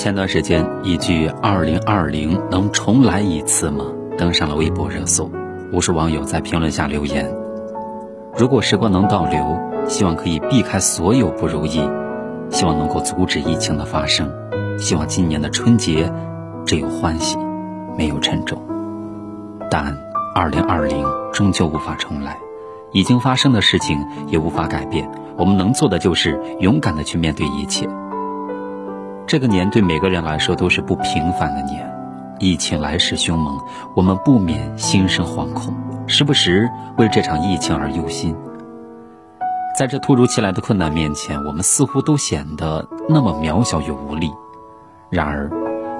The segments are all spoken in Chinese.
前段时间，一句“二零二零能重来一次吗”登上了微博热搜，无数网友在评论下留言：“如果时光能倒流，希望可以避开所有不如意，希望能够阻止疫情的发生，希望今年的春节只有欢喜，没有沉重。”但二零二零终究无法重来，已经发生的事情也无法改变，我们能做的就是勇敢的去面对一切。这个年对每个人来说都是不平凡的年，疫情来势凶猛，我们不免心生惶恐，时不时为这场疫情而忧心。在这突如其来的困难面前，我们似乎都显得那么渺小与无力。然而，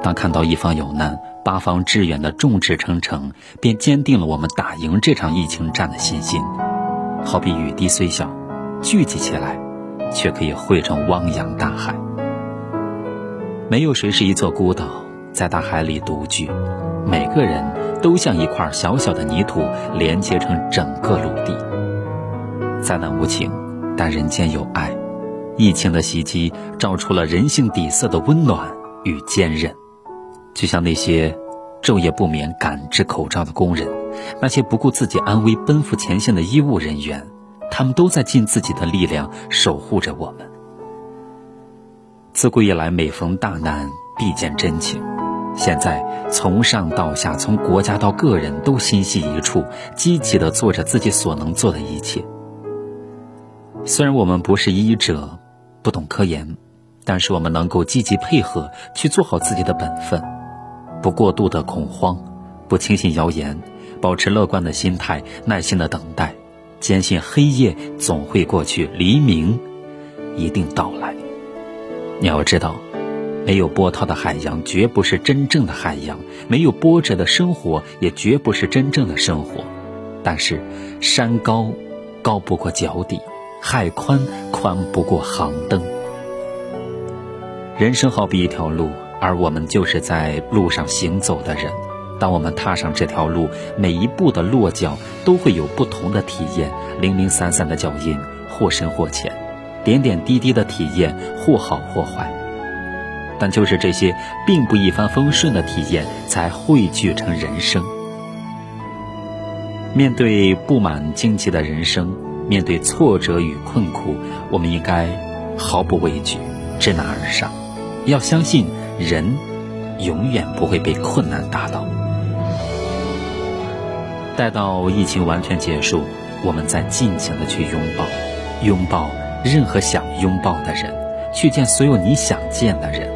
当看到一方有难，八方支援的众志成城，便坚定了我们打赢这场疫情战的信心。好比雨滴虽小，聚集起来，却可以汇成汪洋大海。没有谁是一座孤岛，在大海里独居。每个人都像一块小小的泥土，连接成整个陆地。灾难无情，但人间有爱。疫情的袭击，照出了人性底色的温暖与坚韧。就像那些昼夜不眠赶制口罩的工人，那些不顾自己安危奔赴前线的医务人员，他们都在尽自己的力量守护着我们。自古以来，每逢大难必见真情。现在，从上到下，从国家到个人，都心系一处，积极的做着自己所能做的一切。虽然我们不是医者，不懂科研，但是我们能够积极配合，去做好自己的本分，不过度的恐慌，不轻信谣言，保持乐观的心态，耐心的等待，坚信黑夜总会过去，黎明一定到来。你要知道，没有波涛的海洋绝不是真正的海洋，没有波折的生活也绝不是真正的生活。但是，山高高不过脚底，海宽宽不过航灯。人生好比一条路，而我们就是在路上行走的人。当我们踏上这条路，每一步的落脚都会有不同的体验，零零散散的脚印，或深或浅。点点滴滴的体验，或好或坏，但就是这些并不一帆风顺的体验，才汇聚成人生。面对布满荆棘的人生，面对挫折与困苦，我们应该毫不畏惧，知难而上。要相信，人永远不会被困难打倒。待到疫情完全结束，我们再尽情的去拥抱，拥抱。任何想拥抱的人，去见所有你想见的人。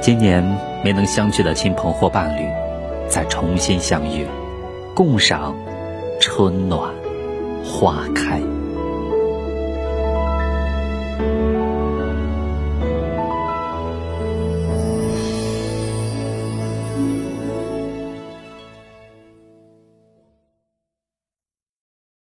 今年没能相聚的亲朋或伴侣，再重新相遇，共赏春暖花开。